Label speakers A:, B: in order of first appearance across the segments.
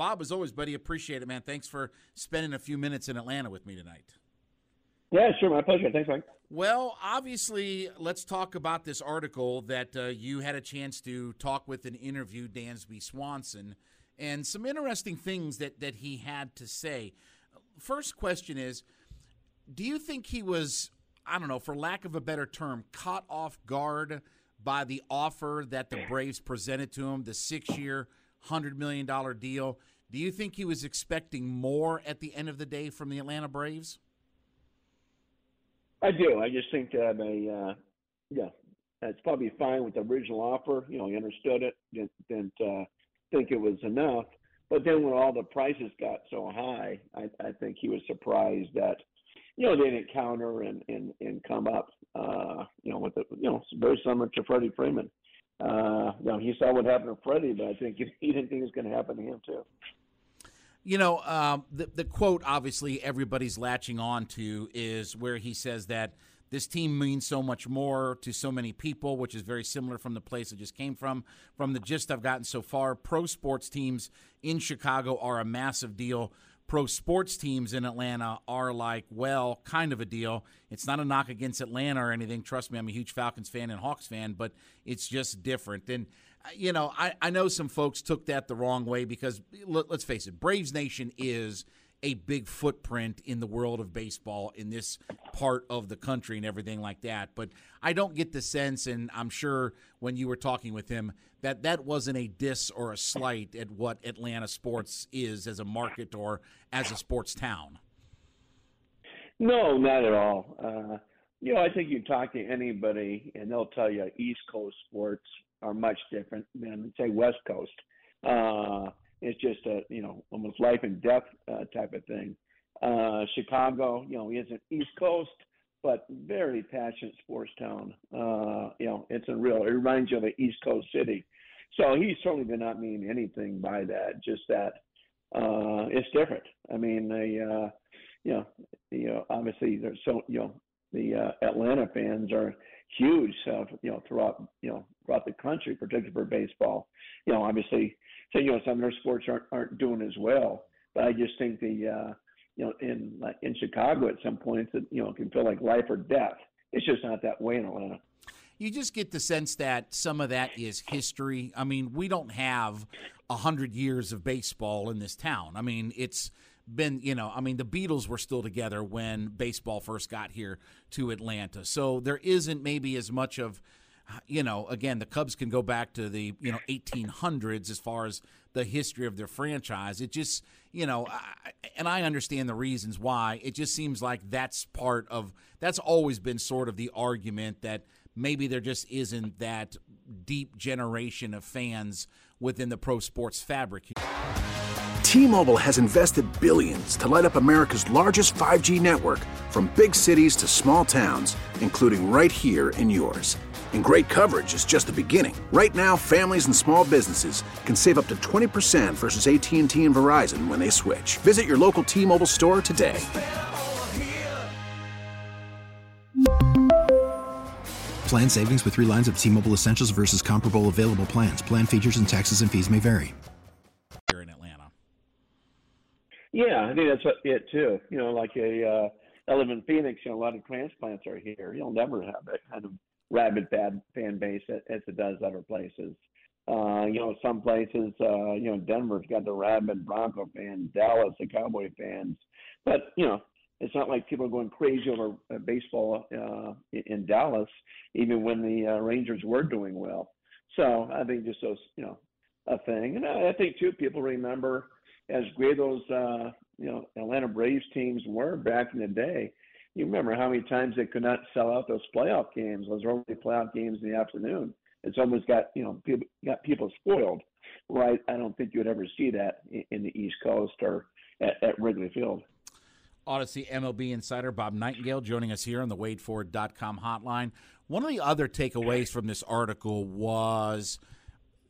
A: Bob, as always, buddy, appreciate it, man. Thanks for spending a few minutes in Atlanta with me tonight.
B: Yeah, sure, my pleasure. Thanks, Mike.
A: Well, obviously, let's talk about this article that uh, you had a chance to talk with and interview Dansby Swanson and some interesting things that, that he had to say. First question is Do you think he was, I don't know, for lack of a better term, caught off guard by the offer that the Braves presented to him, the six year, $100 million deal? Do you think he was expecting more at the end of the day from the Atlanta Braves?
B: I do. I just think that they, uh, yeah, it's probably fine with the original offer. You know, he understood it, didn't, didn't uh, think it was enough. But then when all the prices got so high, I, I think he was surprised that, you know, they didn't counter and and and come up, uh, you know, with the, you know, very similar to Freddie Freeman. Uh, you know, he saw what happened to Freddie, but I think he didn't think it was going to happen to him too.
A: You know, um, the the quote obviously everybody's latching on to is where he says that this team means so much more to so many people, which is very similar from the place I just came from. From the gist I've gotten so far, pro sports teams in Chicago are a massive deal. Pro sports teams in Atlanta are like, well, kind of a deal. It's not a knock against Atlanta or anything. Trust me, I'm a huge Falcons fan and Hawks fan, but it's just different. And uh, you know, I, I know some folks took that the wrong way because let, let's face it, Braves Nation is a big footprint in the world of baseball in this part of the country and everything like that. But I don't get the sense, and I'm sure when you were talking with him, that that wasn't a diss or a slight at what Atlanta sports is as a market or as a sports town.
B: No, not at all. Uh, you know, I think you talk to anybody, and they'll tell you East Coast sports are much different than say West Coast. Uh, it's just a you know almost life and death uh, type of thing. Uh, Chicago, you know, is an East Coast, but very passionate sports town. Uh, you know, it's a real. It reminds you of an East Coast city. So he certainly did not mean anything by that. Just that uh, it's different. I mean, the uh, you know, you know, obviously there's so you know the uh, Atlanta fans are huge, uh, you know, throughout you know throughout the country, particularly for baseball. You know, obviously, so you know some of their sports aren't aren't doing as well, but I just think the uh, you know in in Chicago at some points it you know it can feel like life or death. It's just not that way in Atlanta.
A: You just get the sense that some of that is history. I mean, we don't have a hundred years of baseball in this town. I mean, it's been, you know, I mean, the Beatles were still together when baseball first got here to Atlanta. So there isn't maybe as much of, you know, again, the Cubs can go back to the, you know, 1800s as far as the history of their franchise. It just, you know, I, and I understand the reasons why. It just seems like that's part of, that's always been sort of the argument that maybe there just isn't that deep generation of fans within the pro sports fabric.
C: T-Mobile has invested billions to light up America's largest 5G network from big cities to small towns, including right here in yours. And great coverage is just the beginning. Right now, families and small businesses can save up to 20% versus AT&T and Verizon when they switch. Visit your local T-Mobile store today.
D: Plan savings with 3 lines of T-Mobile Essentials versus comparable available plans. Plan features and taxes and fees may vary. Here in Atlanta.
B: Yeah, I think that's it too. You know, like a uh, I live in Phoenix. You know, a lot of transplants are here. You'll never have that kind of rabid fan fan base as it does other places. Uh, you know, some places, uh, you know, Denver's got the rabid Bronco fans, Dallas the Cowboy fans, but you know, it's not like people are going crazy over uh, baseball uh, in Dallas, even when the uh, Rangers were doing well. So I think just those, you know, a thing, and I, I think too, people remember as great those, uh, you know, Atlanta Braves teams were back in the day. You remember how many times they could not sell out those playoff games, those early playoff games in the afternoon. It's almost got you know people got people spoiled, right? I don't think you'd ever see that in the East Coast or at, at Wrigley Field.
A: Audacy MLB insider Bob Nightengale joining us here on the WadeFord.com hotline. One of the other takeaways from this article was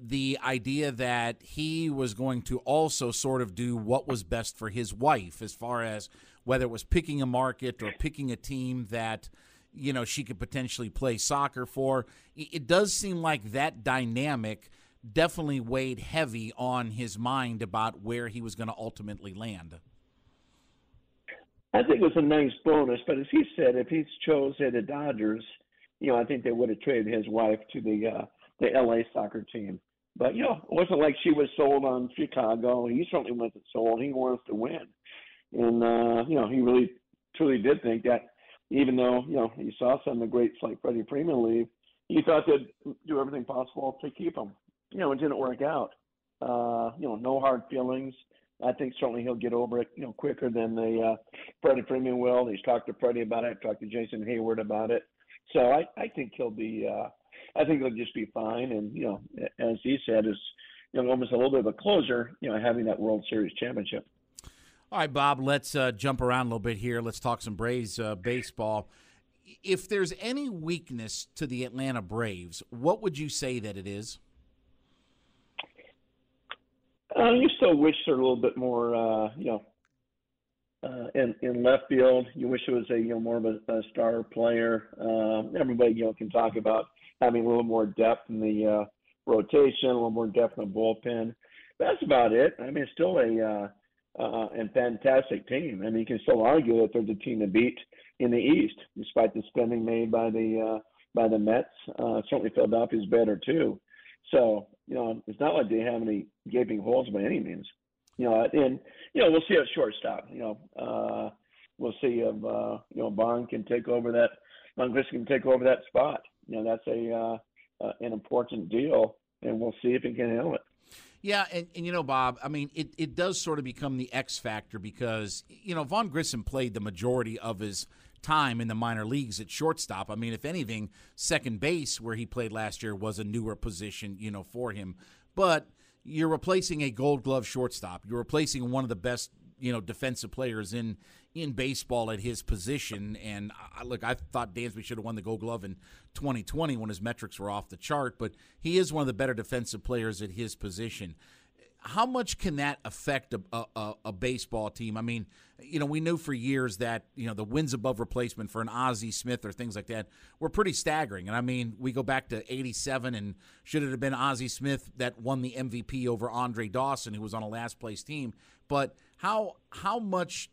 A: the idea that he was going to also sort of do what was best for his wife as far as whether it was picking a market or picking a team that you know she could potentially play soccer for it does seem like that dynamic definitely weighed heavy on his mind about where he was going to ultimately land
B: I think it was a nice bonus, but as he said, if he chose the Dodgers, you know, I think they would have traded his wife to the uh, the LA soccer team. But you know, it wasn't like she was sold on Chicago. He certainly wasn't sold. He wants to win, and uh, you know, he really truly did think that. Even though you know he saw some of the greats like Freddie Freeman leave, he thought they'd do everything possible to keep him. You know, it didn't work out. Uh, you know, no hard feelings. I think certainly he'll get over it, you know, quicker than the uh, Freddie Freeman will. He's talked to Freddie about it. Talked to Jason Heyward about it. So I, I think he'll be. Uh, I think he'll just be fine. And you know, as he said, is you know almost a little bit of a closer. You know, having that World Series championship.
A: All right, Bob. Let's uh, jump around a little bit here. Let's talk some Braves uh, baseball. If there's any weakness to the Atlanta Braves, what would you say that it is?
B: Uh, you still wish they're a little bit more, uh, you know, uh, in in left field. You wish it was a you know more of a, a star player. Uh, everybody you know can talk about having a little more depth in the uh, rotation, a little more depth in the bullpen. That's about it. I mean, it's still a uh, uh, and fantastic team. I mean, you can still argue that they're the team to beat in the East, despite the spending made by the uh, by the Mets. Uh, certainly, Philadelphia's better too. So you know, it's not like they have any gaping holes by any means. You know, and you know, we'll see at shortstop. You know, uh, we'll see if uh, you know Vaughn can take over that. Vaughn Grissom can take over that spot. You know, that's a uh, uh, an important deal, and we'll see if he can handle it.
A: Yeah, and, and you know, Bob, I mean, it, it does sort of become the X factor because, you know, Vaughn Grissom played the majority of his time in the minor leagues at shortstop. I mean, if anything, second base, where he played last year, was a newer position, you know, for him. But you're replacing a Gold Glove shortstop. You're replacing one of the best, you know, defensive players in in baseball at his position. And I, look, I thought Dansby should have won the Gold Glove in 2020 when his metrics were off the chart, but he is one of the better defensive players at his position how much can that affect a, a, a, baseball team? I mean, you know, we knew for years that you know the wins above replacement for an Ozzie Smith or things like that were pretty staggering. And I mean, we go back to '87, and should it have been Ozzie Smith that won the MVP over Andre Dawson, who was on a last place team? But how how much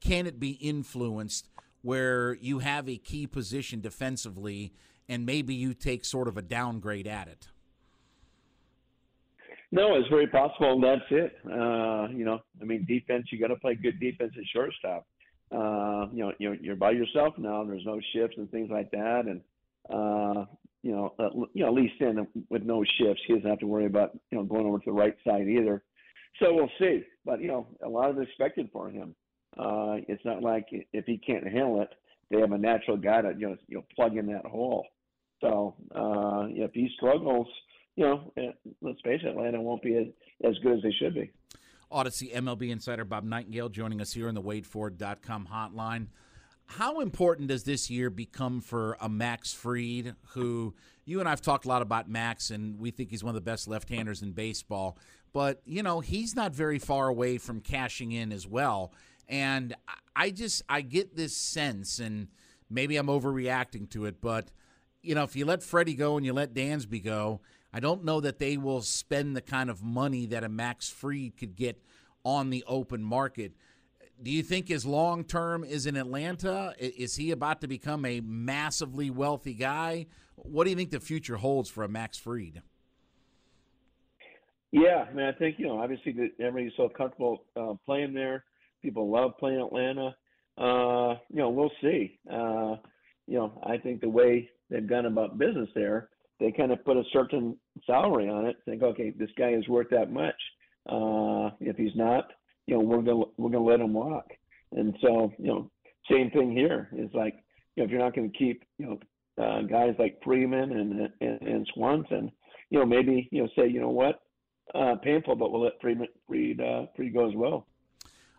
A: can it be influenced where you have a key position defensively, and maybe you take sort of a downgrade at it?
B: No, it's very possible. That's it. Uh, you know, I mean, defense. You got to play good defense at shortstop. Uh, you know, you're, you're by yourself now. And There's no shifts and things like that, and uh, you know, uh, you know, at least in with no shifts, he doesn't have to worry about you know going over to the right side either. So we'll see. But you know, a lot of expected for him. Uh, it's not like if he can't handle it, they have a natural guy to you know you know plug in that hole. So uh, if he struggles, you know, eh, let's face it, Atlanta won't be as, as good as they should be.
A: Audacy MLB insider Bob Nightengale joining us here on the WadeFord.com hotline. How important does this year become for a Max Fried, who you and I've talked a lot about Max, and we think he's one of the best left-handers in baseball. But you know, he's not very far away from cashing in as well. And I just I get this sense, and maybe I'm overreacting to it, but you know, if you let Freddie go and you let Dansby go, I don't know that they will spend the kind of money that a Max Fried could get on the open market. Do you think his long term is in Atlanta? Is he about to become a massively wealthy guy? What do you think the future holds for a Max Fried?
B: Yeah, I mean, I think you know, obviously, that everybody's so comfortable uh, playing there. People love playing Atlanta. Uh, you know, we'll see. Uh, you know, I think the way they've gone about business there, they kind of put a certain salary on it. Think, okay, this guy is worth that much. Uh, if he's not, you know, we're gonna we're gonna let him walk. And so, you know, same thing here is like, you know, if you're not to keep, you know, uh, guys like Freeman and, and and Swanson, you know, maybe you know, say, you know what, uh, painful, but we'll let Freeman Fried uh, Fried go as well.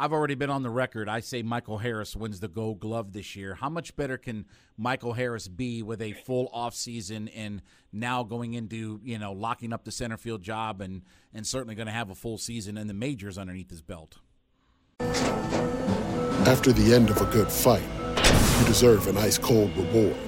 A: I've already been on the record. I say Michael Harris wins the Gold Glove this year. How much better can Michael Harris be with a full off season and now going into you know locking up the center field job and and certainly going to have a full season in the majors underneath his belt.
E: After the end of a good fight, you deserve an ice cold reward.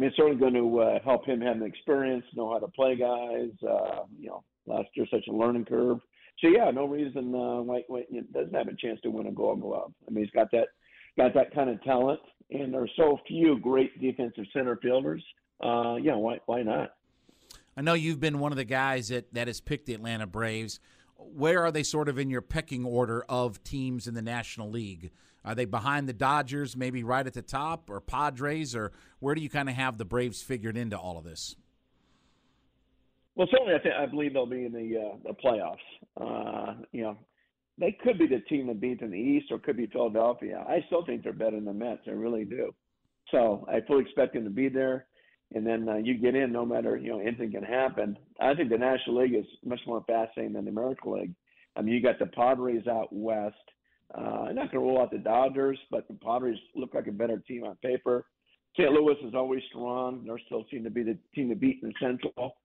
B: Mean, it's certainly going to uh, help him have an experience, know how to play guys. Uh, you know, last year such a learning curve. So yeah, no reason uh, why, why doesn't have a chance to win a Gold Glove. I mean, he's got that got that kind of talent, and there are so few great defensive center fielders. Uh, yeah, why why not?
A: I know you've been one of the guys that that has picked the Atlanta Braves. Where are they sort of in your pecking order of teams in the National League? Are they behind the Dodgers, maybe right at the top, or Padres, or where do you kind of have the Braves figured into all of this?
B: Well, certainly, I think I believe they'll be in the uh, the playoffs. Uh, you know, they could be the team that beats in the East, or could be Philadelphia. I still think they're better than the Mets. I really do. So I fully expect them to be there. And then uh, you get in, no matter you know anything can happen. I think the National League is much more fascinating than the American League. I mean, you got the Padres out west. Uh, I'm not going to rule out the Dodgers, but the Padres look like a better team on paper. St. Louis is always strong. They're still seem to be the team to beat in the Central.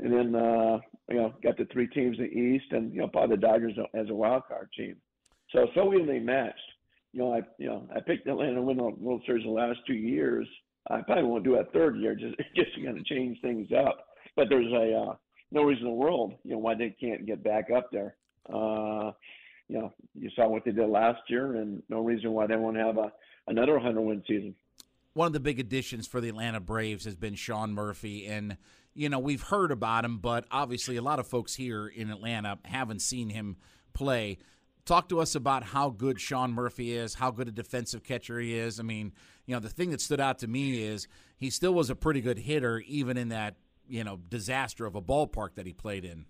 B: And then uh, you know got the three teams in the East, and you know probably the Dodgers as a wild card team. So so evenly matched. You know I you know I picked Atlanta to win the World Series the last two years. I probably won't do a third year, just just to kind of change things up. But there's a uh, no reason in the world you know why they can't get back up there. Uh, you know you saw what they did last year, and no reason why they won't have a another 100 win season
A: one of the big additions for the Atlanta Braves has been Sean Murphy. And, you know, we've heard about him, but obviously a lot of folks here in Atlanta haven't seen him play. Talk to us about how good Sean Murphy is, how good a defensive catcher he is. I mean, you know, the thing that stood out to me is he still was a pretty good hitter, even in that, you know, disaster of a ballpark that he played in.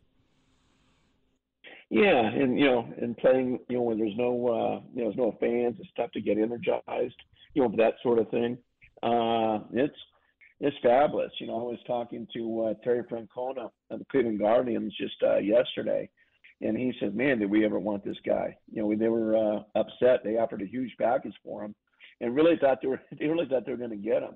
B: Yeah, and you know, and playing, you know, when there's no, uh, you know, there's no fans, it's tough to get energized, you know, that sort of thing. Uh, it's it's fabulous. You know, I was talking to uh, Terry Francona of the Cleveland Guardians just uh, yesterday, and he said, "Man, did we ever want this guy?" You know, they were uh, upset. They offered a huge package for him, and really thought they were they really thought they were going to get him.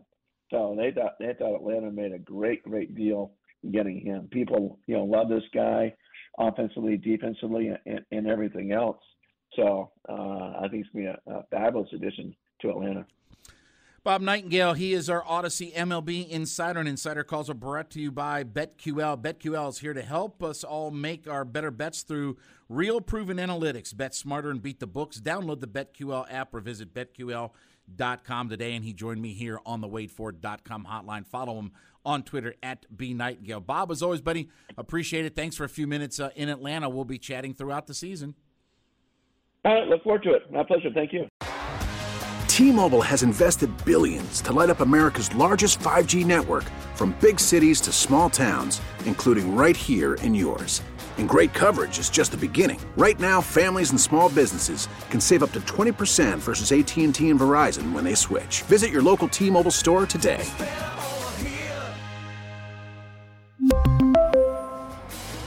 B: So they thought they thought Atlanta made a great great deal getting him. People, you know, love this guy, offensively, defensively, and, and everything else. So uh, I think it's going to be a, a fabulous addition to Atlanta.
A: Bob Nightengale, he is our Audacy MLB insider, and insider calls are brought to you by BetQL. BetQL is here to help us all make our better bets through real proven analytics. Bet smarter and beat the books. Download the BetQL app or visit BetQL.com today. And he joined me here on the WadeFord.com hotline. Follow him on Twitter at B Nightengale. Bob, as always, buddy, appreciate it. Thanks for a few minutes uh, in Atlanta. We'll be chatting throughout the season.
B: All right, look forward to it. My pleasure. Thank you.
C: T-Mobile has invested billions to light up America's largest 5G network from big cities to small towns, including right here in yours. And great coverage is just the beginning. Right now, families and small businesses can save up to 20% versus AT&T and Verizon when they switch. Visit your local T-Mobile store today.